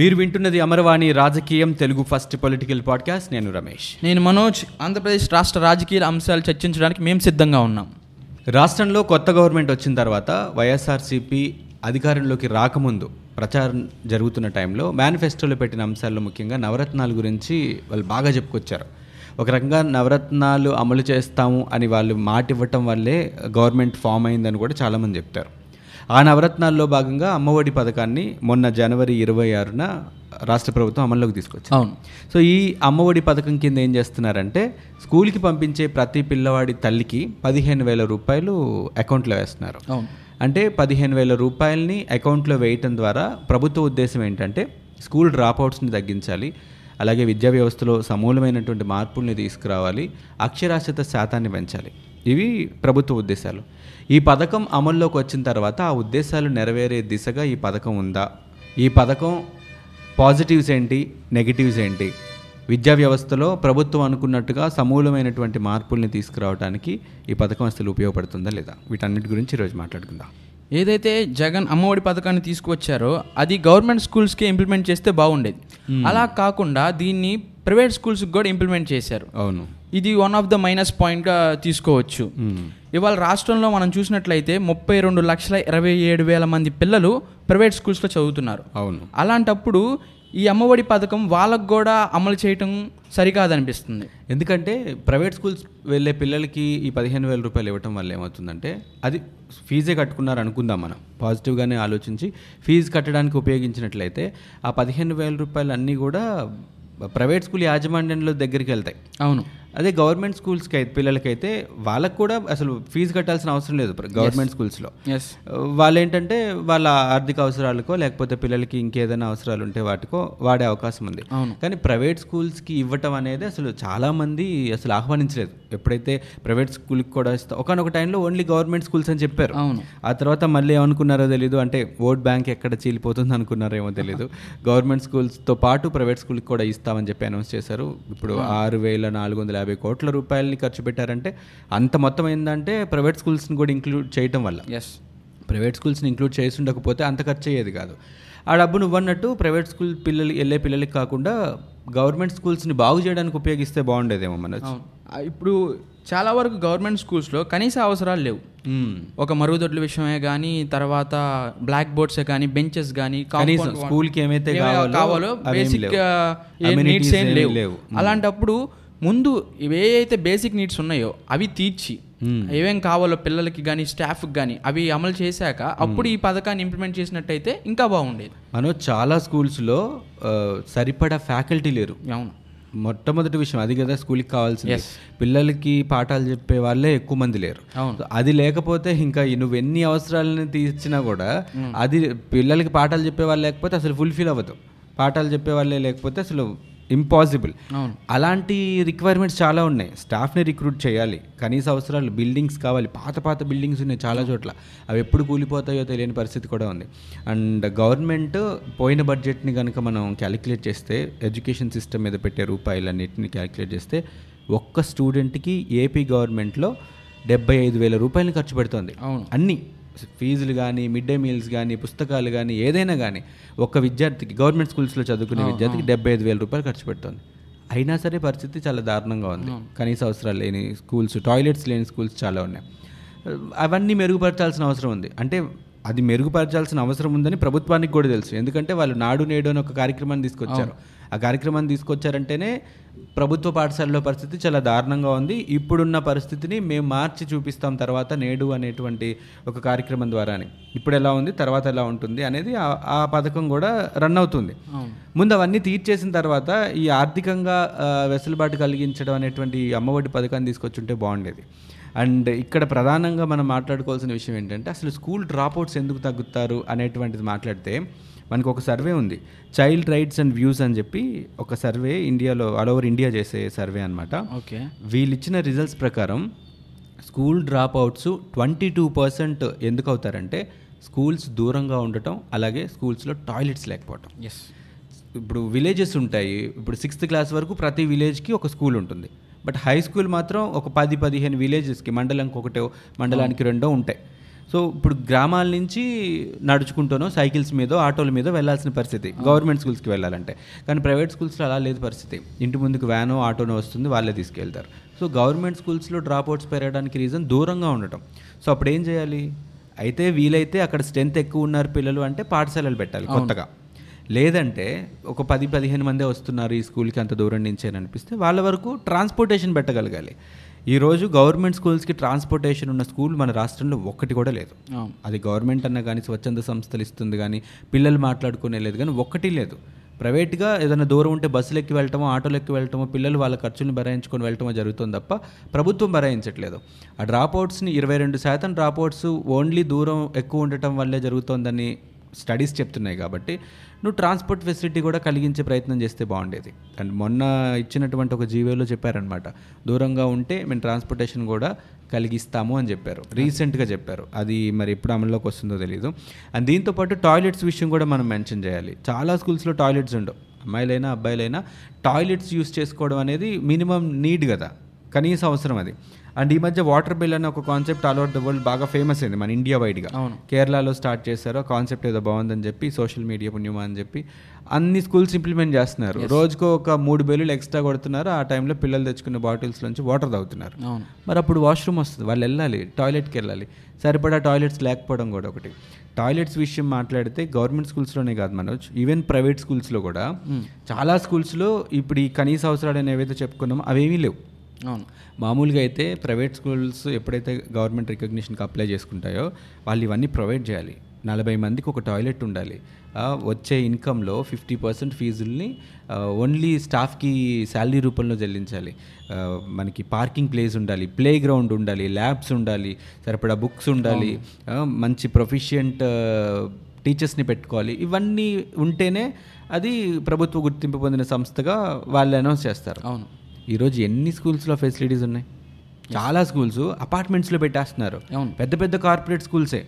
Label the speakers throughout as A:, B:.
A: మీరు వింటున్నది అమరవాణి రాజకీయం తెలుగు ఫస్ట్ పొలిటికల్ పాడ్కాస్ట్. నేను రమేష్.
B: నేను మనోజ్. ఆంధ్రప్రదేశ్ రాష్ట్ర రాజకీయ అంశాలు చర్చించడానికి మేము సిద్ధంగా ఉన్నాం.
A: రాష్ట్రంలో కొత్త గవర్నమెంట్ వచ్చిన తర్వాత వైఎస్ఆర్సీపీ అధికారంలోకి రాకముందు ప్రచారం జరుగుతున్న టైంలో మేనిఫెస్టోలో పెట్టిన అంశాల్లో ముఖ్యంగా నవరత్నాల గురించి వాళ్ళు బాగా చెప్పుకొచ్చారు. ఒక రకంగా నవరత్నాలు అమలు చేస్తాము అని వాళ్ళు మాట ఇవ్వటం వల్లే గవర్నమెంట్ ఫామ్ అయిందని కూడా చాలామంది చెప్తారు. ఆ నవరత్నాల్లో భాగంగా అమ్మఒడి పథకాన్ని మొన్న జనవరి ఇరవై ఆరున రాష్ట్ర ప్రభుత్వం అమల్లోకి తీసుకొచ్చింది.
B: అవును.
A: సో ఈ అమ్మఒడి పథకం కింద ఏం చేస్తున్నారంటే స్కూల్కి పంపించే ప్రతి పిల్లవాడి తల్లికి పదిహేను వేల రూపాయలు అకౌంట్లో వేస్తున్నారు.
B: అవును.
A: అంటే పదిహేను వేల రూపాయలని అకౌంట్లో వేయటం ద్వారా ప్రభుత్వ ఉద్దేశం ఏంటంటే స్కూల్ డ్రాప్అవుట్స్ని తగ్గించాలి అలాగే విద్యా వ్యవస్థలో సమూలమైనటువంటి మార్పుల్ని తీసుకురావాలి అక్షరాస్యత శాతాన్ని పెంచాలి. ఇవి ప్రభుత్వ ఉద్దేశాలు. ఈ పథకం అమల్లోకి వచ్చిన తర్వాత ఆ ఉద్దేశాలు నెరవేరే దిశగా ఈ పథకం ఉందా? ఈ పథకం పాజిటివ్స్ ఏంటి? నెగిటివ్స్ ఏంటి? విద్యా వ్యవస్థలో ప్రభుత్వం అనుకున్నట్టుగా సమూలమైనటువంటి మార్పుల్ని తీసుకురావడానికి ఈ పథకం అసలు ఉపయోగపడుతుందా లేదా? వీటన్నిటి గురించి ఈరోజు మాట్లాడుకుందాం.
B: ఏదైతే జగన్ అమ్మఒడి పథకాన్ని తీసుకువచ్చారో అది గవర్నమెంట్ స్కూల్స్కి ఇంప్లిమెంట్ చేస్తే బాగుండేది. అలా కాకుండా దీన్ని ప్రైవేట్ స్కూల్స్కి కూడా ఇంప్లిమెంట్ చేశారు.
A: అవును.
B: ఇది వన్ ఆఫ్ ద మైనస్ పాయింట్గా తీసుకోవచ్చు. ఇవాళ రాష్ట్రంలో మనం చూసినట్లయితే ముప్పై రెండు లక్షల ఇరవై ఏడు వేల మంది పిల్లలు ప్రైవేట్ స్కూల్స్లో చదువుతున్నారు.
A: అవును.
B: అలాంటప్పుడు ఈ అమ్మఒడి పథకం వాళ్ళకు కూడా అమలు చేయటం సరికాదనిపిస్తుంది.
A: ఎందుకంటే ప్రైవేట్ స్కూల్స్ వెళ్ళే పిల్లలకి ఈ పదిహేను వేల రూపాయలు ఇవ్వటం వల్ల ఏమవుతుందంటే అది ఫీజే కట్టుకున్నారు అనుకుందాం మనం. పాజిటివ్గానే ఆలోచించి ఫీజు కట్టడానికి ఉపయోగించినట్లయితే ఆ పదిహేను వేల రూపాయలు అన్నీ కూడా ప్రైవేట్ స్కూల్ యాజమాన్యంలో దగ్గరికి వెళ్తాయి.
B: అవును.
A: అదే గవర్నమెంట్ స్కూల్స్కి అయితే పిల్లలకైతే వాళ్ళకు కూడా అసలు ఫీజు కట్టాల్సిన అవసరం లేదు గవర్నమెంట్ స్కూల్స్లో. వాళ్ళు ఏంటంటే వాళ్ళ ఆర్థిక అవసరాలకో లేకపోతే పిల్లలకి ఇంకేదైనా అవసరాలు ఉంటే వాటికో వాడే అవకాశం ఉంది.
B: అవును.
A: కానీ ప్రైవేట్ స్కూల్స్కి ఇవ్వటం అనేది అసలు చాలామంది అసలు ఆహ్వానించలేదు. ఎప్పుడైతే ప్రైవేట్ స్కూల్కి కూడా ఇస్తా ఒకనొక టైంలో ఓన్లీ గవర్నమెంట్ స్కూల్స్ అని చెప్పారు.
B: అవును.
A: ఆ తర్వాత మళ్ళీ ఏమనుకున్నారో తెలీదు. అంటే ఓట్ బ్యాంక్ ఎక్కడ చీలిపోతుంది అనుకున్నారేమో తెలియదు గవర్నమెంట్ స్కూల్స్తో పాటు ప్రైవేట్ స్కూల్కి కూడా ఇస్తామని చెప్పి అనౌన్స్ చేశారు. ఇప్పుడు ఆరు వేల నాలుగు వందల యాభై కోట్ల రూపాయలని ఖర్చు పెట్టారంటే అంత మొత్తం ఏంటంటే ప్రైవేట్ స్కూల్స్ని కూడా ఇంక్లూడ్ చేయటం వల్ల.
B: ఎస్
A: ప్రైవేట్ స్కూల్స్ని ఇంక్లూడ్ చేసి ఉండకపోతే అంత ఖర్చు అయ్యేది కాదు. ఆ డబ్బు నువ్వన్నట్టు ప్రైవేట్ స్కూల్ పిల్లలు వెళ్ళే పిల్లలకి కాకుండా గవర్నమెంట్ స్కూల్స్ని బాగు చేయడానికి ఉపయోగిస్తే బాగుండేదేమో మన
B: ఇప్పుడు చాలా వరకు గవర్నమెంట్ స్కూల్స్లో కనీస అవసరాలు లేవు. ఒక మరుగుదొడ్ల విషయమే కానీ తర్వాత బ్లాక్ బోర్డ్సే కానీ బెంచెస్ కానీ
A: కనీసం స్కూల్కి ఏమైతే కావాలో
B: బేసిక్. నీడ్స్ ఏం లేవు. అలాంటప్పుడు ముందు ఇవే అయితే బేసిక్ నీడ్స్ ఉన్నాయో అవి తీర్చి ఏమేం కావాలో పిల్లలకి కానీ స్టాఫ్కి కానీ అవి అమలు చేశాక అప్పుడు ఈ పథకాన్ని ఇంప్లిమెంట్ చేసినట్టయితే ఇంకా బాగుండేది.
A: మనం చాలా స్కూల్స్లో సరిపడా ఫ్యాకల్టీ లేరు.
B: అవును.
A: మొట్టమొదటి విషయం అది కదా స్కూల్కి కావాల్సింది. పిల్లలకి పాఠాలు చెప్పే వాళ్ళే ఎక్కువ మంది లేరు. అది లేకపోతే ఇంకా నువ్వు ఎన్ని అవసరాలను తీర్చినా కూడా అది పిల్లలకి పాఠాలు చెప్పే వాళ్ళు లేకపోతే అసలు ఫుల్ఫిల్ అవ్వదు. పాఠాలు చెప్పే వాళ్ళే లేకపోతే అసలు ఇంపాసిబుల్ అలాంటి రిక్వైర్మెంట్స్ చాలా ఉన్నాయి. స్టాఫ్ని రిక్రూట్ చేయాలి. కనీస అవసరాలు బిల్డింగ్స్ కావాలి. పాత పాత బిల్డింగ్స్ ఉన్నాయి చాలా చోట్ల. అవి ఎప్పుడు కూలిపోతాయో తెలియని పరిస్థితి కూడా ఉంది. అండ్ గవర్నమెంట్ పోయిన బడ్జెట్ని కనుక మనం క్యాలిక్యులేట్ చేస్తే ఎడ్యుకేషన్ సిస్టమ్ మీద పెట్టే రూపాయలన్నిటిని క్యాలిక్యులేట్ చేస్తే ఒక్క స్టూడెంట్కి ఏపీ గవర్నమెంట్లో డెబ్బై ఐదు వేల రూపాయలని ఖర్చు పెడుతోంది.
B: అవును.
A: అన్ని. ఫీజులు కానీ మిడ్ డే మీల్స్ కానీ పుస్తకాలు కానీ ఏదైనా కానీ ఒక్క విద్యార్థికి గవర్నమెంట్ స్కూల్స్లో చదువుకునే విద్యార్థికి డెబ్బై ఐదు వేల రూపాయలు ఖర్చు పెడుతుంది. అయినా సరే పరిస్థితి చాలా దారుణంగా ఉంది. కనీస అవసరాలు లేని స్కూల్స్ టాయిలెట్స్ లేని స్కూల్స్ చాలా ఉన్నాయి. అవన్నీ మెరుగుపరచాల్సిన అవసరం ఉంది. అంటే అది మెరుగుపరచాల్సిన అవసరం ఉందని ప్రభుత్వానికి కూడా తెలుసు. ఎందుకంటే వాళ్ళు నాడు నేడు అని ఒక కార్యక్రమాన్ని తీసుకొచ్చారు. ఆ కార్యక్రమాన్ని తీసుకొచ్చారంటేనే ప్రభుత్వ పాఠశాలలో పరిస్థితి చాలా దారుణంగా ఉంది. ఇప్పుడున్న పరిస్థితిని మేము మార్చి చూపిస్తాం తర్వాత నేడు అనేటువంటి ఒక కార్యక్రమం ద్వారానే. ఇప్పుడు ఎలా ఉంది తర్వాత ఎలా ఉంటుంది అనేది ఆ- పథకం కూడా రన్ అవుతుంది. ముందు అవన్నీ తీర్చేసిన తర్వాత ఈ ఆర్థికంగా వెసులుబాటు కలిగించడం అనేటువంటి అమ్మఒడి పథకాన్ని తీసుకొచ్చుంటే బాగుండేది. అండ్ ఇక్కడ ప్రధానంగా మనం మాట్లాడుకోవాల్సిన విషయం ఏంటంటే అసలు స్కూల్ డ్రాప్అవుట్స్ ఎందుకు తగ్గుతారు అనేటువంటిది మాట్లాడితే మనకు ఒక సర్వే ఉంది. చైల్డ్ రైట్స్ అండ్ వ్యూస్ అని చెప్పి ఒక సర్వే ఇండియాలో ఆల్ ఓవర్ ఇండియా చేసే సర్వే అనమాట
B: ఓకే.
A: వీళ్ళు ఇచ్చిన రిజల్ట్స్ ప్రకారం school drop outs twenty two percent ఎందుకు అవుతారంటే స్కూల్స్ దూరంగా ఉండటం అలాగే స్కూల్స్లో టాయిలెట్స్ లేకపోవటం.
B: ఎస్
A: ఇప్పుడు విలేజెస్ ఉంటాయి. ఇప్పుడు సిక్స్త్ క్లాస్ వరకు ప్రతి విలేజ్కి ఒక స్కూల్ ఉంటుంది. బట్ హై స్కూల్ మాత్రం ఒక పది పదిహేను విలేజెస్కి మండలంకి ఒకటో మండలానికి రెండో ఉంటాయి. సో ఇప్పుడు గ్రామాల నుంచి నడుచుకుంటూనో సైకిల్స్ మీద ఆటోల మీద వెళ్ళాల్సిన పరిస్థితి. గవర్నమెంట్ స్కూల్స్కి వెళ్ళాలంటే. కానీ ప్రైవేట్ స్కూల్స్లో అలా లేదు పరిస్థితి. ఇంటి ముందుకు వ్యానో ఆటోనో వస్తుంది వాళ్ళే తీసుకెళ్తారు. సో గవర్నమెంట్ స్కూల్స్లో డ్రాప్ అవుట్స్ పెరగడానికి రీజన్ దూరంగా ఉండటం. సో అప్పుడు ఏం చేయాలి? అయితే వీలైతే అక్కడ స్ట్రెంత్ ఎక్కువ ఉన్నారు పిల్లలు అంటే పాఠశాలలు పెట్టాలి కొత్తగా. లేదంటే ఒక పది పదిహేను మందే వస్తున్నారు ఈ స్కూల్కి అంత దూరం నుంచి అని అనిపిస్తే వాళ్ళ వరకు ట్రాన్స్పోర్టేషన్ పెట్టగలగాలి. ఈరోజు గవర్నమెంట్ స్కూల్స్కి ట్రాన్స్పోర్టేషన్ ఉన్న స్కూల్ మన రాష్ట్రంలో ఒక్కటి కూడా లేదు. అది గవర్నమెంట్ అన్న కానీ స్వచ్ఛంద సంస్థలు ఇస్తుంది కానీ పిల్లలు మాట్లాడుకునే లేదు కానీ ఒక్కటి లేదు. ప్రైవేట్గా ఏదైనా దూరం ఉంటే బస్సులు ఎక్కి వెళ్ళటమో ఆటోలు ఎక్కి వెళ్ళటమో పిల్లలు వాళ్ళ ఖర్చులను భరాయించుకొని వెళ్ళటమో జరుగుతుంది తప్ప ప్రభుత్వం భరాయించట్లేదు ఆ డ్రాప్ అవుట్స్ని ఇరవై రెండు శాతం డ్రాప్ అవుట్స్ ఓన్లీ దూరం ఎక్కువ ఉండటం వల్లే జరుగుతోందని స్టడీస్ చెప్తున్నాయి కాబట్టి నువ్వు ట్రాన్స్పోర్ట్ ఫెసిలిటీ కూడా కలిగించే ప్రయత్నం చేస్తే బాగుండేది. అండ్ మొన్న ఇచ్చినటువంటి ఒక జీవోలో చెప్పారనమాట దూరంగా ఉంటే మేము ట్రాన్స్పోర్టేషన్ కూడా కలిగిస్తాము అని చెప్పారు. రీసెంట్గా చెప్పారు. అది మరి ఎప్పుడు అమల్లోకి వస్తుందో తెలియదు అండ్ దీంతో పాటు టాయిలెట్స్ విషయం కూడా మనం మెన్షన్ చేయాలి. చాలా స్కూల్స్లో టాయిలెట్స్ ఉండవు. అమ్మాయిలైనా అబ్బాయిలైనా టాయిలెట్స్ యూస్ చేసుకోవడం అనేది మినిమం నీడ్ కదా. కనీస అవసరం అది. అండ్ ఈ మధ్య వాటర్ బిల్ అనే ఒక concept all over the world బాగా ఫేమస్ అయింది మన ఇండియా వైడ్గా. కేరళలో స్టార్ట్ చేశారు కాన్సెప్ట్ ఏదో బాగుందని చెప్పి సోషల్ మీడియా పుణ్యమా అని చెప్పి అన్ని స్కూల్స్ ఇంప్లిమెంట్ చేస్తున్నారు. రోజుకో ఒక మూడు బెల్లులు ఎక్స్ట్రా కొడుతున్నారు ఆ టైంలో పిల్లలు తెచ్చుకున్న బాటిల్స్ నుంచి వాటర్ తాగుతున్నారు.
B: అవును.
A: మరి అప్పుడు వాష్రూమ్ వస్తుంది వాళ్ళు వెళ్ళాలి టాయిలెట్కి వెళ్ళాలి. సరిపడా టాయిలెట్స్ లేకపోవడం కూడా ఒకటి. టాయిలెట్స్ విషయం మాట్లాడితే గవర్నమెంట్ స్కూల్స్లోనే కాదు మనోజ్ ఈవెన్ ప్రైవేట్ స్కూల్స్లో కూడా చాలా స్కూల్స్లో ఇప్పుడు ఈ కనీస అవసరాలు అని ఏవైతే చెప్పుకున్నామో అవేమీ లేవు.
B: అవును.
A: మామూలుగా అయితే ప్రైవేట్ స్కూల్స్ ఎప్పుడైతే గవర్నమెంట్ రికగ్నిషన్కి అప్లై చేసుకుంటాయో వాళ్ళు ఇవన్నీ ప్రొవైడ్ చేయాలి. నలభై మందికి ఒక టాయిలెట్ ఉండాలి. వచ్చే ఇన్కంలో ఫిఫ్టీ పర్సెంట్ ఫీజుల్ని ఓన్లీ స్టాఫ్కి శాలరీ రూపంలో చెల్లించాలి. మనకి పార్కింగ్ ప్లేస్ ఉండాలి ప్లే గ్రౌండ్ ఉండాలి ల్యాబ్స్ ఉండాలి సరిపడా బుక్స్ ఉండాలి మంచి ప్రొఫిషియంట్ టీచర్స్ని పెట్టుకోవాలి. ఇవన్నీ ఉంటేనే అది ప్రభుత్వ గుర్తింపు పొందిన సంస్థగా వాళ్ళు అనౌన్స్ చేస్తారు.
B: అవును.
A: ఈరోజు ఎన్ని స్కూల్స్లో ఫెసిలిటీస్ ఉన్నాయి? చాలా స్కూల్స్ అపార్ట్మెంట్స్లో పెట్టేస్తున్నారు.
B: అవును.
A: పెద్ద పెద్ద కార్పొరేట్ స్కూల్సే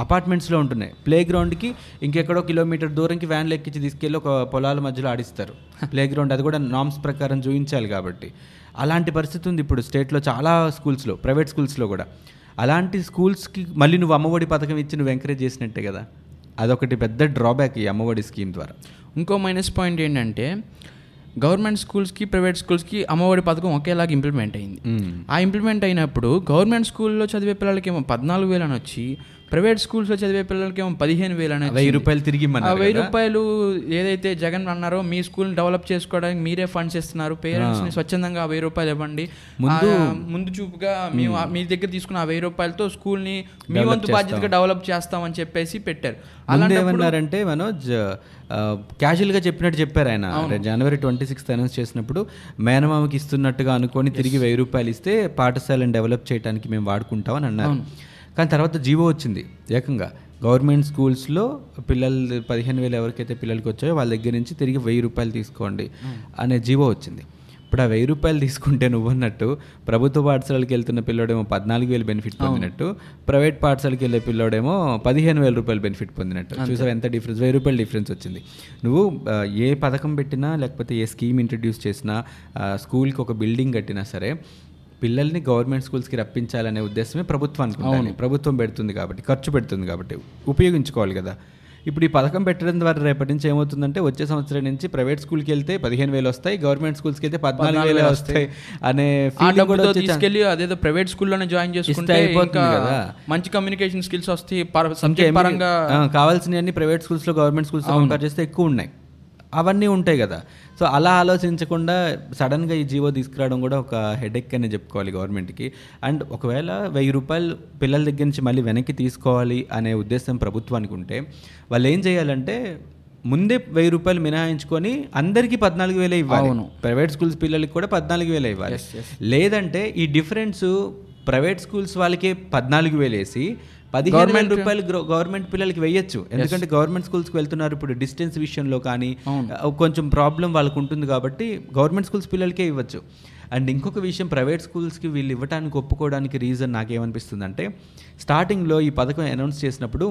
A: అపార్ట్మెంట్స్లో ఉంటున్నాయి. ప్లే గ్రౌండ్కి ఇంకెక్కడో కిలోమీటర్ దూరంకి వ్యాన్లు ఎక్కించి తీసుకెళ్ళి ఒక పొలాల మధ్యలో ఆడిస్తారు. ప్లే గ్రౌండ్ అది కూడా నామ్స్ ప్రకారం చూపించాలి కాబట్టి. అలాంటి పరిస్థితి ఉంది ఇప్పుడు స్టేట్లో చాలా స్కూల్స్లో ప్రైవేట్ స్కూల్స్లో కూడా. అలాంటి స్కూల్స్కి మళ్ళీ నువ్వు అమ్మఒడి పథకం ఇచ్చి నువ్వు ఎంకరేజ్ చేసినట్టే కదా. అదొకటి పెద్ద డ్రాబ్యాక్ ఈ అమ్మఒడి స్కీమ్ ద్వారా.
B: ఇంకో మైనస్ పాయింట్ ఏంటంటే గవర్నమెంట్ స్కూల్స్కి ప్రైవేట్ స్కూల్స్కి అమ్మఒడి పథకం ఒకేలాగా ఇంప్లిమెంట్ అయింది. ఆ ఇంప్లిమెంట్ అయినప్పుడు గవర్నమెంట్ స్కూల్లో చదివే పిల్లలకి ఏమో పద్నాలుగు వేలు అని వచ్చి ప్రైవేట్ స్కూల్స్లో చదివే పిల్లలకి ఏమో పదిహేను వేలు అని
A: వెయ్యి. రూపాయలు తిరిగి
B: ఆ వెయ్యి? రూపాయలు ఏదైతే జగన్ అన్నారో మీ స్కూల్ని డెవలప్ చేసుకోవడానికి మీరే ఫండ్స్ ఇస్తున్నారు. పేరెంట్స్ని స్వచ్ఛందంగా ఆ వెయ్యి రూపాయలు ఇవ్వండి.
A: ముందు-
B: ముందు చూపుగా మేము మీ దగ్గర తీసుకున్న ఆ వెయ్యి రూపాయలతో స్కూల్ని మీ వంతు బాధ్యతగా డెవలప్ చేస్తామని చెప్పేసి పెట్టారు. అలాంటప్పుడు
A: ఏమన్నారంటే మనోజ్ క్యాజువల్గా చెప్పినట్టు చెప్పారు ఆయన. జనవరి ట్వంటీ సిక్స్త్ అనౌన్స్ చేసినప్పుడు మేనమామకి ఇస్తున్నట్టుగా అనుకొని తిరిగి వెయ్యి రూపాయలు ఇస్తే పాఠశాలను డెవలప్ చేయడానికి మేము వాడుకుంటామని అన్నారు. కానీ తర్వాత జీవో వచ్చింది ఏకంగా. గవర్నమెంట్ స్కూల్స్లో పిల్లలు పదిహేను వేలు ఎవరికైతే పిల్లలకి వచ్చాయో వాళ్ళ దగ్గర నుంచి తిరిగి వెయ్యి రూపాయలు తీసుకోండి అనే జీవో వచ్చింది. ఇప్పుడు ఆ వెయ్యి రూపాయలు తీసుకుంటే నువ్వు అన్నట్టు ప్రభుత్వ పాఠశాలకి వెళ్తున్న పిల్లోడేమో పద్నాలుగు వేలు బెనిఫిట్ పొందినట్టు ప్రైవేట్ పాఠశాలకి వెళ్ళే పిల్లోడేమో పదిహేను వేల రూపాయలు బెనిఫిట్ పొందినట్టు. చూసావు ఎంత డిఫరెన్స్ వెయ్యి రూపాయలు డిఫరెన్స్ వచ్చింది. నువ్వు ఏ పథకం పెట్టినా లేకపోతే ఏ స్కీమ్ ఇంట్రడ్యూస్ చేసినా స్కూల్కి ఒక బిల్డింగ్ కట్టినా సరే పిల్లల్ని గవర్నమెంట్ స్కూల్స్కి రప్పించాలనే ఉద్దేశమే ప్రభుత్వానికి ఉండాలి. ప్రభుత్వం పెడుతుంది కాబట్టి ఖర్చు పెడుతుంది కాబట్టి ఉపయోగించుకోవాలి కదా. ఇప్పుడు ఈ పథకం పెట్టడం ద్వారా రేపటి నుంచి ఏమవుతుందంటే వచ్చే సంవత్సరం నుంచి ప్రైవేట్ స్కూల్కి వెళ్తే పదిహేను వేలు వస్తాయి గవర్నమెంట్ స్కూల్స్కి వెళ్తే పద్నాలుగు వేలే వస్తాయి అనే
B: తీసుకెళ్ళి అదేదో ప్రైవేట్ స్కూల్లోనే జాయిన్ చేసుకుంటే
A: కదా.
B: మంచి కమ్యూనికేషన్ స్కిల్స్ వస్తాయి పరంగా
A: కావాల్సినవన్నీ ప్రైవేట్ స్కూల్స్లో గవర్నమెంట్ స్కూల్స్లో కంపేర్ చేస్తే ఎక్కువ ఉన్నాయి. అవన్నీ ఉంటాయి కదా. సో అలా ఆలోచించకుండా సడన్గా ఈ జీవో తీసుకురావడం కూడా ఒక హెడేక్ అనే చెప్పుకోవాలి గవర్నమెంట్కి. అండ్ ఒకవేళ వెయ్యి రూపాయలు పిల్లల దగ్గర నుంచి మళ్ళీ వెనక్కి తీసుకోవాలి అనే ఉద్దేశం ప్రభుత్వానికి ఉంటే వాళ్ళు ఏం చేయాలంటే ముందే వెయ్యి రూపాయలు మినహాయించుకొని అందరికీ పద్నాలుగు వేలే ఇవ్వాలి.
B: అవును.
A: ప్రైవేట్ స్కూల్స్ పిల్లలకి కూడా పద్నాలుగు వేలే ఇవ్వాలి. లేదంటే ఈ డిఫరెన్స్ ప్రైవేట్ స్కూల్స్ వాళ్ళకి పద్నాలుగు వేలు వేసి పదిహేను వేల రూపాయలు గవర్నమెంట్ పిల్లలకి వెయ్యొచ్చు. ఎందుకంటే గవర్నమెంట్ స్కూల్స్కి వెళ్తున్నారు ఇప్పుడు డిస్టెన్స్ విషయంలో కానీ కొంచెం ప్రాబ్లం వాళ్ళకు ఉంటుంది కాబట్టి గవర్నమెంట్ స్కూల్స్ పిల్లలకే ఇవ్వచ్చు. అండ్ ఇంకొక విషయం ప్రైవేట్ స్కూల్స్కి వీళ్ళు ఇవ్వడానికి ఒప్పుకోవడానికి రీజన్ నాకేమనిపిస్తుంది అంటే స్టార్టింగ్లో ఈ పథకం అనౌన్స్ చేసినప్పుడు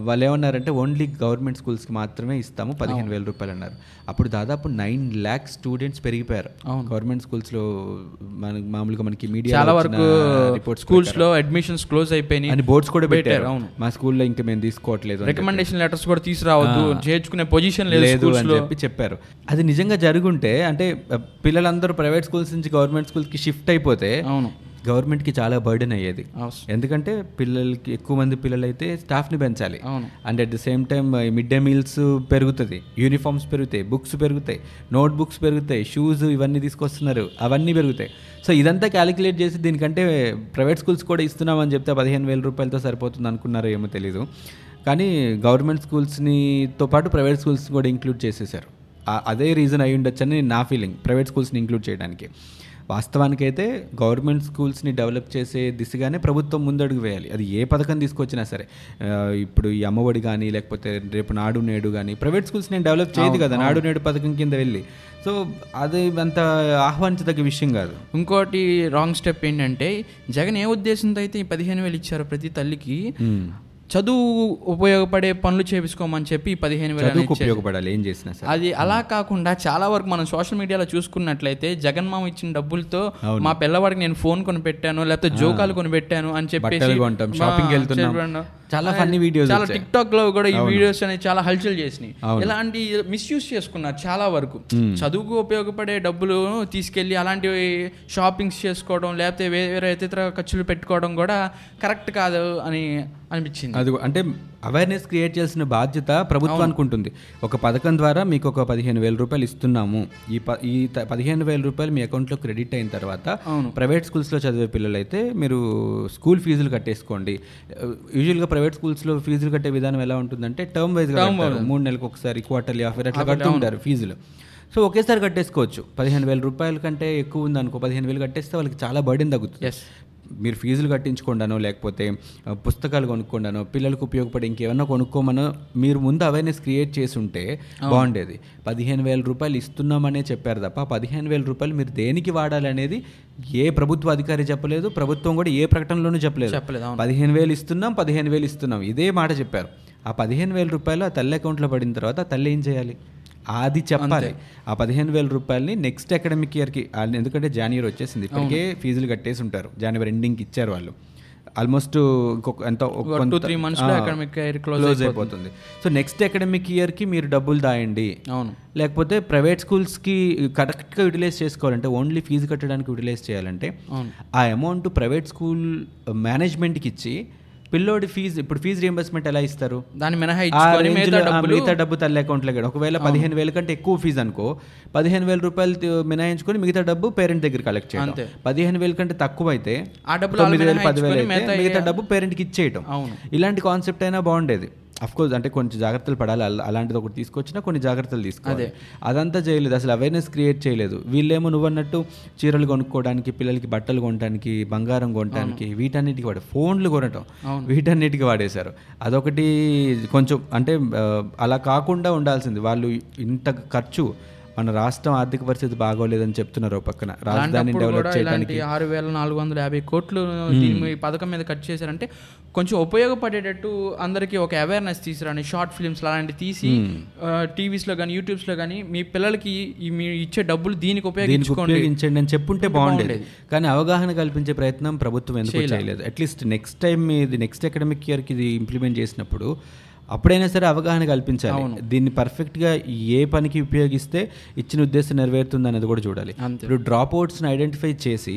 A: వాళ్ళు ఏమన్నారంటే ఓన్లీ గవర్నమెంట్ స్కూల్స్కి మాత్రమే ఇస్తాము పదిహేను వేల రూపాయలు అన్నారు అప్పుడు దాదాపు నైన్ ల్యాక్స్ స్టూడెంట్స్ పెరిగిపోయారు. గవర్నమెంట్ స్కూల్స్లో మన మామూలుగా మనకి మీడియా
B: చాలా వరకు
A: రిపోర్ట్స్
B: స్కూల్స్లో అడ్మిషన్స్ క్లోజ్ అయిపోయినాయి.
A: అని బోర్డ్స్ కూడా పెట్టారు
B: అవును.
A: మా స్కూల్లో ఇంకా మేము తీసుకోవట్లేదు
B: రికమెండేషన్ లెటర్స్ కూడా తీసుకురావద్దు చేర్చుకునే పొజిషన్ లేదు
A: అని చెప్పి చెప్పారు. అది నిజంగా జరుగుంటే అంటే ఆ, పిల్లలందరూ ప్రైవేట్ స్కూల్స్ నుంచి గవర్నమెంట్ స్కూల్స్కి షిఫ్ట్ అయిపోతే
B: అవును.
A: గవర్నమెంట్కి చాలా బర్డెన్ అయ్యేది. ఎందుకంటే పిల్లలకి ఎక్కువ మంది పిల్లలు అయితే స్టాఫ్ని పెంచాలి.
B: అవును.
A: And at the same time mid day meals పెరుగుతుంది. యూనిఫామ్స్ పెరుగుతాయి బుక్స్ పెరుగుతాయి నోట్ బుక్స్ పెరుగుతాయి షూస్ ఇవన్నీ తీసుకొస్తున్నారు అవన్నీ పెరుగుతాయి. సో ఇదంతా క్యాలిక్యులేట్ చేసి దీనికంటే ప్రైవేట్ స్కూల్స్ కూడా ఇస్తున్నామని చెప్తే పదిహేను వేల రూపాయలతో సరిపోతుంది అనుకున్నారో ఏమో తెలీదు. కానీ గవర్నమెంట్ స్కూల్స్నితో పాటు ప్రైవేట్ స్కూల్స్ కూడా ఇంక్లూడ్ చేసేసారు. అదే రీజన్ అయి ఉండొచ్చని నా ఫీలింగ్ ప్రైవేట్ స్కూల్స్ని ఇంక్లూడ్ చేయడానికి. వాస్తవానికైతే గవర్నమెంట్ స్కూల్స్ని డెవలప్ చేసే దిశగానే ప్రభుత్వం ముందడుగు వేయాలి. అది ఏ పథకం తీసుకొచ్చినా సరే. ఇప్పుడు ఈ అమ్మఒడి కానీ లేకపోతే రేపు నాడు నేడు కానీ ప్రైవేట్ స్కూల్స్ నేను డెవలప్ చేయదు కదా నాడు నేడు పథకం కింద వెళ్ళి. సో అది అంత ఆహ్వానించదగ్గ విషయం కాదు.
B: ఇంకోటి రాంగ్ స్టెప్ ఏంటంటే జగన్ ఏ ఉద్దేశంతో అయితే ఈ పదిహేను వేలు ఇచ్చారో ప్రతి తల్లికి చదువు ఉపయోగపడే పనులు చేపించుకోమని చెప్పి పదిహేను వేలు.
A: ఉపయోగపడాలి ఏం చేసినా
B: అది అలా కాకుండా చాలా వరకు మనం సోషల్ మీడియాలో చూసుకున్నట్లయితే జగన్ మామ ఇచ్చిన డబ్బులతో మా పిల్లవాడికి నేను ఫోన్ కొని పెట్టాను లేకపోతే జోకాలు కొని పెట్టాను అని చెప్పేసి
A: కి వెళ్తున్నాం. చాలా funny videos
B: చాలా. టిక్ టాక్లో కూడా ఈ వీడియోస్ అనేవి చాలా హల్చల్ చేసినాయి. ఇలాంటి మిస్యూజ్ చేసుకున్నారు చాలా వరకు. చదువుకు ఉపయోగపడే డబ్బులు తీసుకెళ్ళి అలాంటివి షాపింగ్స్ చేసుకోవడం లేకపోతే వేరే వేరే ఇతర ఖర్చులు పెట్టుకోవడం కూడా కరెక్ట్ కాదు అని అనిపించింది.
A: అది అంటే అవేర్నెస్ క్రియేట్ చేయాల్సిన బాధ్యత ప్రభుత్వానికి ఉంటుంది ఒక పథకం ద్వారా మీకు ఒక పదిహేను వేల రూపాయలు ఇస్తున్నాము. ఈ ప ఈ పదిహేను వేల రూపాయలు మీ అకౌంట్లో క్రెడిట్ అయిన తర్వాత ప్రైవేట్ స్కూల్స్లో చదివే పిల్లలైతే మీరు స్కూల్ ఫీజులు కట్టేసుకోండి. యూజువల్గా ప్రైవేట్ స్కూల్స్లో ఫీజులు కట్టే విధానం ఎలా ఉంటుందంటే టర్మ్ వైజ్గా మూడు నెలలకు ఒకసారి క్వార్టర్లీ ఆఫర్ అట్లా కడుతూ ఉంటారు ఫీజులు సో ఒకేసారి కట్టేసుకోవచ్చు. పదిహేను వేల రూపాయల కంటే ఎక్కువ ఉంది అనుకో పదిహేను వేలు కట్టేస్తే వాళ్ళకి చాలా బర్డెన్ తగ్గుతుంది. మీరు ఫీజులు కట్టించుకోండానో లేకపోతే పుస్తకాలు కొనుక్కోండానో పిల్లలకు ఉపయోగపడే ఇంకేమన్నా కొనుక్కోమనో మీరు ముందు అవేర్నెస్ క్రియేట్ చేసి ఉంటే బాగుండేది. పదిహేను వేల రూపాయలు ఇస్తున్నామనే చెప్పారు తప్ప పదిహేను వేల రూపాయలు మీరు దేనికి వాడాలి అనేది ఏ ప్రభుత్వ అధికారి చెప్పలేదు ప్రభుత్వం కూడా ఏ ప్రకటనలోనూ చెప్పలేదు.
B: చెప్పలేదు.
A: పదిహేను వేలు ఇస్తున్నాం పదిహేను వేలు ఇస్తున్నాం ఇదే మాట చెప్పారు. ఆ పదిహేను వేల రూపాయలు ఆ తల్లి అకౌంట్లో పడిన తర్వాత ఆ తల్లి ఏం చేయాలి? అది చెప్పాలి. ఆ పదిహేను వేల రూపాయలని నెక్స్ట్ అకాడమిక్ ఇయర్కి ఎందుకంటే జనవరి వచ్చేసింది. ఇప్పటికే ఫీజులు కట్టేసి ఉంటారు జనవరి ఎండింగ్కి ఇచ్చారు వాళ్ళు. ఆల్మోస్ట్ ఇంకొక ఎంత
B: two three months academic year close
A: అయిపోతుంది. సో నెక్స్ట్ అకాడమిక్ ఇయర్కి మీరు డబ్బులు దాయండి.
B: అవును.
A: లేకపోతే ప్రైవేట్ స్కూల్స్కి కరెక్ట్గా యూటిలైజ్ చేసుకోవాలంటే ఓన్లీ ఫీజు కట్టడానికి యూటిలైజ్ చేయాలంటే. ఆ అమౌంట్ ప్రైవేట్ స్కూల్ మేనేజ్మెంట్కి ఇచ్చి పిల్లోడి ఫీజు ఇప్పుడు ఫీజు రియంబర్స్మెంట్ ఎలా ఇస్తారు?
B: మినహాయించుకొని
A: range
B: మిగతా
A: డబ్బు తల్లి అకౌంట్లో కూడా ఒకవేళ పదిహేను వేల కంటే ఎక్కువ ఫీజు అనుకో పదిహేను వేల రూపాయలు మినాయించుకొని మిగతా డబ్బు పేరెంట్ దగ్గర కలెక్ట్ చేయడం. పదిహేను వేల కంటే తక్కువ అయితే
B: ఆ డబ్బులు
A: తొమ్మిది వేలు
B: వాళ్ళు
A: పదివేలు
B: మినహాయించుకొని
A: మిగతా డబ్బు పేరెంట్కి ఇచ్చేయటం. ఇలాంటి కాన్సెప్ట్ అయినా బాగుండేది. కోర్స్ అంటే కొంచెం జాగ్రత్తలు పడాలి. అలా- అలాంటిది ఒకటి తీసుకొచ్చినా కొన్ని జాగ్రత్తలు తీసుకోవాలి. అదంతా చేయలేదు. అసలు అవేర్నెస్ క్రియేట్ చేయలేదు. వీళ్ళేమో నువ్వన్నట్టు చీరలు కొనుక్కోవడానికి పిల్లలకి బట్టలు కొనడానికి బంగారం కొనడానికి వీటన్నిటికి వాడే ఫోన్లు కొనటం వీటన్నిటికి వాడేశారు. అదొకటి కొంచెం అంటే అలా కాకుండా ఉండాల్సింది. వాళ్ళు ఇంత ఖర్చు మన రాష్ట్రం ఆర్థిక పరిస్థితి బాగోలేదని చెప్తున్నారు పక్కన. రాజధాని డెవలప్ చేయడానికి
B: ఆరు వేల నాలుగు వందల యాభై కోట్లు దీని పథకం మీద ఖర్చు చేశారంటే కొంచెం ఉపయోగపడేటట్టు అందరికీ ఒక అవేర్నెస్ తీసుకురాని షార్ట్ ఫిల్మ్స్ అలాంటివి తీసి టీవీస్లో కానీ యూట్యూబ్స్లో కానీ మీ పిల్లలకి మీరు ఇచ్చే డబ్బులు దీనికి
A: దీనికి
B: ఉపయోగించుకోండి.
A: ఉపయోగించండి అని చెప్పుంటే బాగుండేది. కానీ అవగాహన కల్పించే ప్రయత్నం ప్రభుత్వం ఎందుకు చేయలేదు. అట్లీస్ట్ నెక్స్ట్ టైం ఇది నెక్స్ట్ అకాడమిక్ ఇయర్కి ఇది ఇంప్లిమెంట్ చేసినప్పుడు అప్పుడైనా సరే అవగాహన కల్పించాలి. దీన్ని పర్ఫెక్ట్గా ఏ పనికి ఉపయోగిస్తే ఇచ్చిన ఉద్దేశం నెరవేరుతుంది అనేది కూడా చూడాలి. ఇప్పుడు డ్రాప్ అవుట్స్ని ఐడెంటిఫై చేసి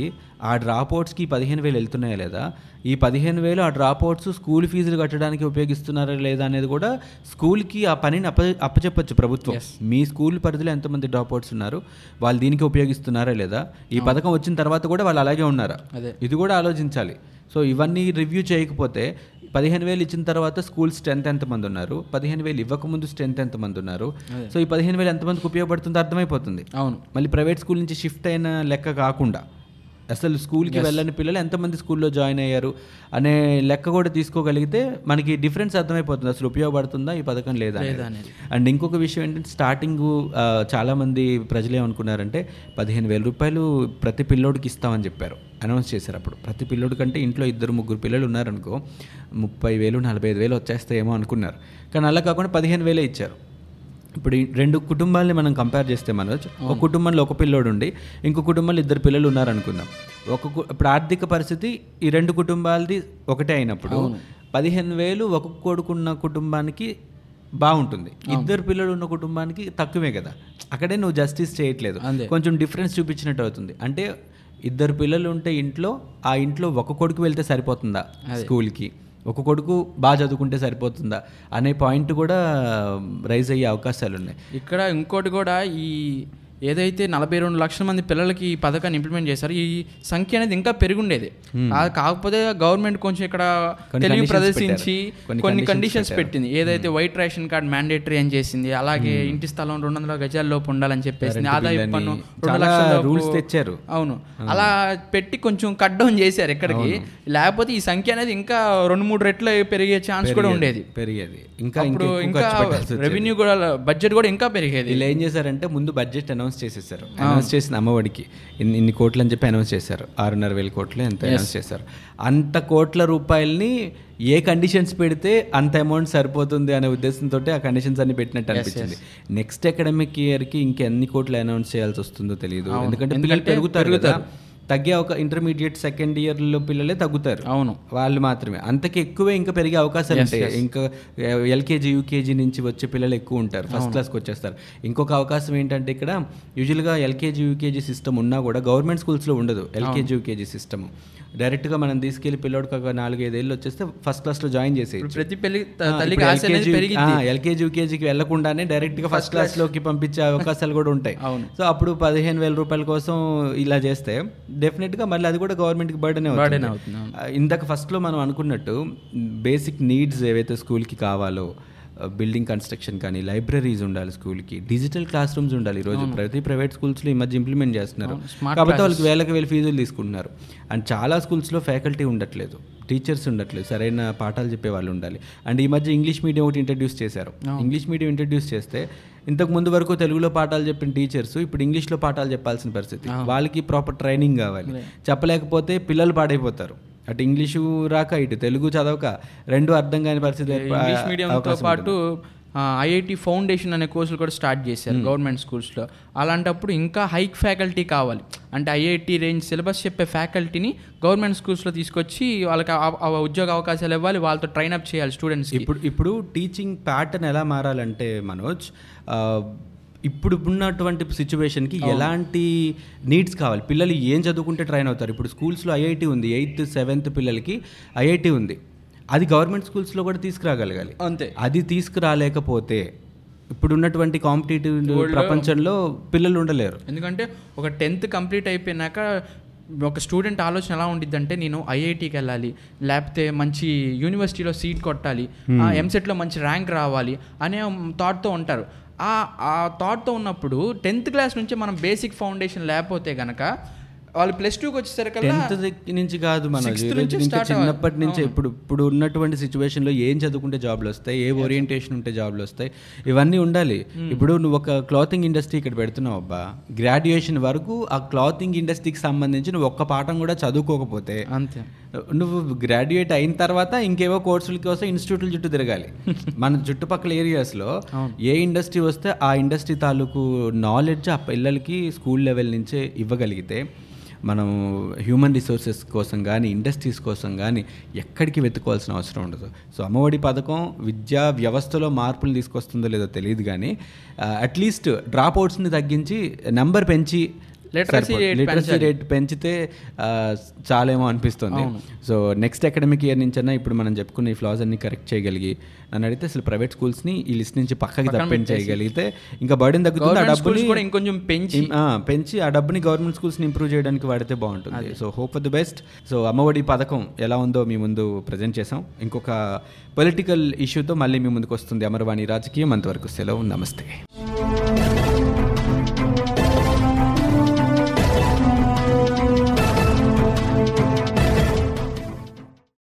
A: ఆ డ్రాప్ అవుట్స్కి పదిహేను వేలు వెళ్తున్నాయా లేదా? ఈ పదిహేను వేలు ఆ డ్రాప్ అవుట్స్ స్కూల్ ఫీజులు కట్టడానికి ఉపయోగిస్తున్నారా లేదా అనేది కూడా స్కూల్కి ఆ పనిని అప్ప అప్పచెప్పచ్చు ప్రభుత్వం. మీ స్కూల్ పరిధిలో ఎంతమంది డ్రాప్ అవుట్స్ ఉన్నారు? వాళ్ళు దీనికి ఉపయోగిస్తున్నారా లేదా? ఈ పథకం వచ్చిన తర్వాత కూడా వాళ్ళు అలాగే ఉన్నారా. ఇది కూడా ఆలోచించాలి. సో ఇవన్నీ రివ్యూ చేయకపోతే పదిహేను వేలు ఇచ్చిన తర్వాత స్కూల్ స్ట్రెంత్ ఎంతమంది ఉన్నారు? పదిహేను వేలు ఇవ్వకముందు స్ట్రెంత్ ఎంతమంది ఉన్నారు? సో ఈ పదిహేను వేలు ఎంతమందికి ఉపయోగపడుతుందో అర్థమైపోతుంది.
B: అవును.
A: మళ్ళీ ప్రైవేట్ స్కూల్ నుంచి షిఫ్ట్ అయిన లెక్క కాకుండా అసలు స్కూల్కి వెళ్ళని పిల్లలు ఎంతమంది స్కూల్లో జాయిన్ అయ్యారు అనే లెక్క కూడా తీసుకోగలిగితే మనకి డిఫరెన్స్ అర్థమైపోతుంది. అసలు ఉపయోగపడుతుందా ఈ పథకం లేదా. అండ్ ఇంకొక విషయం ఏంటంటే స్టార్టింగ్ చాలామంది ప్రజలు ఏమనుకున్నారంటే పదిహేను వేల రూపాయలు ప్రతి పిల్లోడికి ఇస్తామని చెప్పారు. అనౌన్స్ చేశారు అప్పుడు. ప్రతి పిల్లోడి కంటే ఇంట్లో ఇద్దరు ముగ్గురు పిల్లలు ఉన్నారనుకో ముప్పై వేలు నలభై ఐదు వేలు వచ్చేస్తాయేమో అనుకున్నారు. కానీ అలా కాకుండా పదిహేను వేలే ఇచ్చారు. ఇప్పుడు రెండు కుటుంబాలని మనం కంపేర్ చేస్తే మనోజ్ ఒక కుటుంబంలో ఒక పిల్లోడు ఉండి ఇంకో కుటుంబంలో ఇద్దరు పిల్లలు ఉన్నారనుకుందాం ఒక ఇప్పుడు ఆర్థిక పరిస్థితి ఈ రెండు కుటుంబాలది ఒకటే అయినప్పుడు పదిహేను వేలు ఒక కొడుకున్న కుటుంబానికి బాగుంటుంది. ఇద్దరు పిల్లలు ఉన్న కుటుంబానికి తక్కువే కదా. అక్కడే నువ్వు జస్టిస్ చేయట్లేదు. కొంచెం డిఫరెన్స్ చూపించినట్టు అవుతుంది. అంటే ఇద్దరు పిల్లలు ఉంటే ఇంట్లో ఆ ఇంట్లో ఒక కొడుకు వెళ్తే సరిపోతుందా స్కూల్కి ఒక కొడుకు బాగా చదువుకుంటే సరిపోతుందా అనే పాయింట్ కూడా రైజ్ అయ్యే అవకాశాలు ఉన్నాయి
B: ఇక్కడ ఇంకోటి కూడా ఈ ఏదైతే నలభై రెండు లక్షల మంది పిల్లలకి ఈ పథకాన్ని ఇంప్లిమెంట్ చేశారు ఈ సంఖ్య అనేది ఇంకా పెరుగుండేది. కాకపోతే గవర్నమెంట్ కొంచెం ఇక్కడ తెలివి ప్రదర్శించి.
A: కొన్ని
B: కండిషన్స్. పెట్టింది. ఏదైతే వైట్ రేషన్ కార్డ్ మ్యాండేటరీ అని చేసింది అలాగే ఇంటి స్థలం రెండు వందల గజాల లోపు ఉండాలని చెప్పేసింది
A: Current
B: ఆదాయ పన్ను రెండు లక్షల
A: rules తెచ్చారు.
B: అవును. అలా పెట్టి కొంచెం కట్ డౌన్ చేశారు ఎక్కడికి. లేకపోతే ఈ సంఖ్య అనేది ఇంకా రెండు మూడు రెట్లు పెరిగే ఛాన్స్ కూడా ఉండేది.
A: పెరిగేది. ఇంకా
B: అప్పుడు
A: ఇంకా.
B: రెవెన్యూ కూడా బడ్జెట్ కూడా ఇంకా పెరిగేది.
A: వీళ్ళు ఏం చేశారంటే ముందు బడ్జెట్ అనౌన్స్ చేసేసారు. అనౌన్స్ చేసిన అమ్మఒడికి. ఇన్ని ఇన్ని కోట్లు అని చెప్పి అనౌన్స్ చేశారు. ఆరున్నర వేల కోట్లు ఎంత అనౌన్స్ చేశారు. అంత కోట్ల రూపాయలని ఏ కండిషన్స్ పెడితే అంత అమౌంట్ సరిపోతుంది అనే ఉద్దేశంతో ఆ కండిషన్స్ అన్ని పెట్టినట్టు అనిపించింది. నెక్స్ట్ అకాడమిక్ ఇయర్కి ఇంకెన్ని కోట్లు అనౌన్స్ చేయాల్సి వస్తుందో తెలియదు ఎందుకంటే పిల్లలు పెరుగుతారు తగ్గే ఒక ఇంటర్మీడియట్ సెకండ్ ఇయర్లో పిల్లలే తగ్గుతారు.
B: అవును.
A: వాళ్ళు మాత్రమే. అంతకి ఎక్కువే ఇంకా పెరిగే అవకాశాలు ఉంటాయి. ఇంకా ఎల్కేజీ యూకేజీ నుంచి వచ్చే పిల్లలు ఎక్కువ ఉంటారు. ఫస్ట్ క్లాస్కి వచ్చేస్తారు. ఇంకొక అవకాశం ఏంటంటే ఇక్కడ యూజువల్గా ఎల్కేజీ యూకేజీ సిస్టమ్ ఉన్నా కూడా గవర్నమెంట్ స్కూల్స్లో ఉండదు. ఎల్కేజీ యూకేజీ సిస్టమ్ డైరెక్ట్గా మనం తీసుకెళ్ళి పిల్లోడికి ఒక నాలుగైదేళ్ళు వచ్చేస్తే ఫస్ట్ క్లాస్లో జాయిన్ చేసేయచ్చు.
B: ప్రతి పెళ్ళి
A: ఎల్కేజీ యూకేజీకి వెళ్ళకుండానే డైరెక్ట్గా ఫస్ట్ క్లాస్లోకి పంపించే అవకాశాలు కూడా ఉంటాయి.
B: అవును.
A: సో అప్పుడు పదిహేను వేల రూపాయల కోసం ఇలా చేస్తే డెఫినెట్గా మళ్ళీ అది కూడా గవర్నమెంట్కి బర్డెన్
B: Burden అవుతుంది.
A: ఇందాక ఫస్ట్లో మనం అనుకున్నట్టు బేసిక్ నీడ్స్ ఏవైతే స్కూల్కి కావాలో బిల్డింగ్ కన్స్ట్రక్షన్ కానీ లైబ్రరీస్ ఉండాలి స్కూల్కి డిజిటల్ క్లాస్ రూమ్స్ ఉండాలి ఈరోజు. ప్రతి ప్రైవేట్ స్కూల్స్లో ఈ మధ్య ఇంప్లిమెంట్ చేస్తున్నారు. కాబట్టి వాళ్ళకి వేలకు వేలు ఫీజులు తీసుకుంటున్నారు. అండ్ చాలా స్కూల్స్లో ఫ్యాకల్టీ ఉండట్లేదు. టీచర్స్ ఉండట్లేదు. సరైన పాఠాలు చెప్పే వాళ్ళు ఉండాలి. అండ్ ఈ మధ్య ఇంగ్లీష్ మీడియం ఒకటి ఇంట్రడ్యూస్ చేశారు. ఇంగ్లీష్ మీడియం ఇంట్రడ్యూస్ చేస్తే ఇంతకు ముందు వరకు తెలుగులో పాఠాలు చెప్పిన టీచర్స్ ఇప్పుడు ఇంగ్లీష్లో పాఠాలు చెప్పాల్సిన పరిస్థితి. వాళ్ళకి ప్రాపర్ ట్రైనింగ్ కావాలి. చెప్పలేకపోతే పిల్లలు పాడైపోతారు. అటు ఇంగ్లీషు రాక ఇటు తెలుగు చదవక రెండు అర్థం కాని పరిస్థితి
B: ఇంగ్లీష్ మీడియంతో పాటు ఐఐటి ఫౌండేషన్ అనే కోర్సులు కూడా స్టార్ట్ చేశారు గవర్నమెంట్ స్కూల్స్లో. అలాంటప్పుడు ఇంకా హైక్ ఫ్యాకల్టీ కావాలి. అంటే ఐఐటి రేంజ్ సిలబస్ చెప్పే ఫ్యాకల్టీని గవర్నమెంట్ స్కూల్స్లో తీసుకొచ్చి వాళ్ళకి ఉద్యోగ అవకాశాలు ఇవ్వాలి వాళ్ళతో ట్రైన్ అప్ చేయాలి స్టూడెంట్స్కి.
A: ఇప్పుడు ఇప్పుడు టీచింగ్ ప్యాటర్న్ ఎలా మారాలంటే మనోజ్ ఇప్పుడు ఉన్నటువంటి సిచ్యువేషన్కి ఎలాంటి నీడ్స్ కావాలి? పిల్లలు ఏం చదువుకుంటే ట్రైన్ అవుతారు? ఇప్పుడు స్కూల్స్లో ఐఐటి ఉంది. ఎయిత్ సెవెంత్ పిల్లలకి ఐఐటి ఉంది. అది గవర్నమెంట్ స్కూల్స్లో కూడా తీసుకురాగలగాలి.
B: అంతే.
A: అది తీసుకురాలేకపోతే ఇప్పుడు ఉన్నటువంటి కాంపిటేటివ్ ప్రపంచంలో పిల్లలు ఉండలేరు.
B: ఎందుకంటే ఒక టెన్త్ కంప్లీట్ అయిపోయినాక ఒక స్టూడెంట్ ఆలోచన ఎలా ఉండిద్ది అంటే నేను ఐఐటికి వెళ్ళాలి లేకపోతే మంచి యూనివర్సిటీలో సీట్ కొట్టాలి ఎంసెట్లో మంచి ర్యాంక్ రావాలి అనే థాట్తో ఉంటారు. ఆ థాట్తో ఉన్నప్పుడు టెన్త్ క్లాస్ నుంచి మనం బేసిక్ ఫౌండేషన్ లేకపోతే కనుక వాళ్ళు ప్లస్ టూకి వచ్చేసరికల్లా
A: టెన్త్ నుంచి కాదు మన చిన్నప్పటి నుంచి ఇప్పుడు ఇప్పుడు ఉన్నటువంటి సిచ్యువేషన్లో ఏం చదువుకుంటే జాబ్లు వస్తాయి ఏ ఓరియంటేషన్ ఉంటే జాబ్లు వస్తాయి ఇవన్నీ ఉండాలి. ఇప్పుడు నువ్వు ఒక క్లాతింగ్ ఇండస్ట్రీ ఇక్కడ పెడుతున్నావు అబ్బా. గ్రాడ్యుయేషన్ వరకు ఆ క్లాతింగ్ ఇండస్ట్రీకి సంబంధించి నువ్వు ఒక్క పాఠం కూడా చదువుకోకపోతే
B: అంతే.
A: నువ్వు గ్రాడ్యుయేట్ అయిన తర్వాత ఇంకేవో కోర్సుల కోసం ఇన్స్టిట్యూట్ల చుట్టూ తిరగాలి. మన చుట్టుపక్కల ఏరియాస్లో ఏ ఇండస్ట్రీ వస్తే ఆ ఇండస్ట్రీ తాలూకు నాలెడ్జ్ ఆ పిల్లలకి స్కూల్ లెవెల్ నుంచే ఇవ్వగలిగితే మనం హ్యూమన్ రిసోర్సెస్ కోసం కానీ ఇండస్ట్రీస్ కోసం కానీ ఎక్కడికి వెతుకోవాల్సిన అవసరం ఉండదు. సో అమ్మఒడి పథకం విద్యా వ్యవస్థలో మార్పులు తీసుకొస్తుందో లేదో తెలియదు కానీ అట్లీస్ట్ డ్రాప్ అవుట్స్ని తగ్గించి నెంబర్ పెంచి లిటరసీ రేట్ పెంచితే చాలేమో అనిపిస్తుంది. సో నెక్స్ట్ అకాడమిక్ ఇయర్ నుంచి అన్నా ఇప్పుడు మనం చెప్పుకున్న ఈ ఫ్లాస్ అన్ని కరెక్ట్ చేయగలిగి నన్ను అడిగితే అసలు ప్రైవేట్ స్కూల్స్ని ఈ లిస్ట్ నుంచి పక్కకి తప్పించి చేయగలిగితే ఇంకా బర్డెన్ తగ్గుతుంది ఆ డబ్బుని
B: కూడా ఇంకొంచెం పెంచి.
A: పెంచి ఆ డబ్బుని గవర్నమెంట్ స్కూల్స్ని ఇంప్రూవ్ చేయడానికి వాడితే బాగుంటుంది. So hope for the best so Ammavodi పథకం ఎలా ఉందో మీ ముందు ప్రజెంట్ చేసాం ఇంకొక పొలిటికల్ ఇష్యూతో మళ్ళీ మీ ముందుకు వస్తుంది అమరవాణి రాజకీయం. అంతవరకు సెలవు. నమస్తే.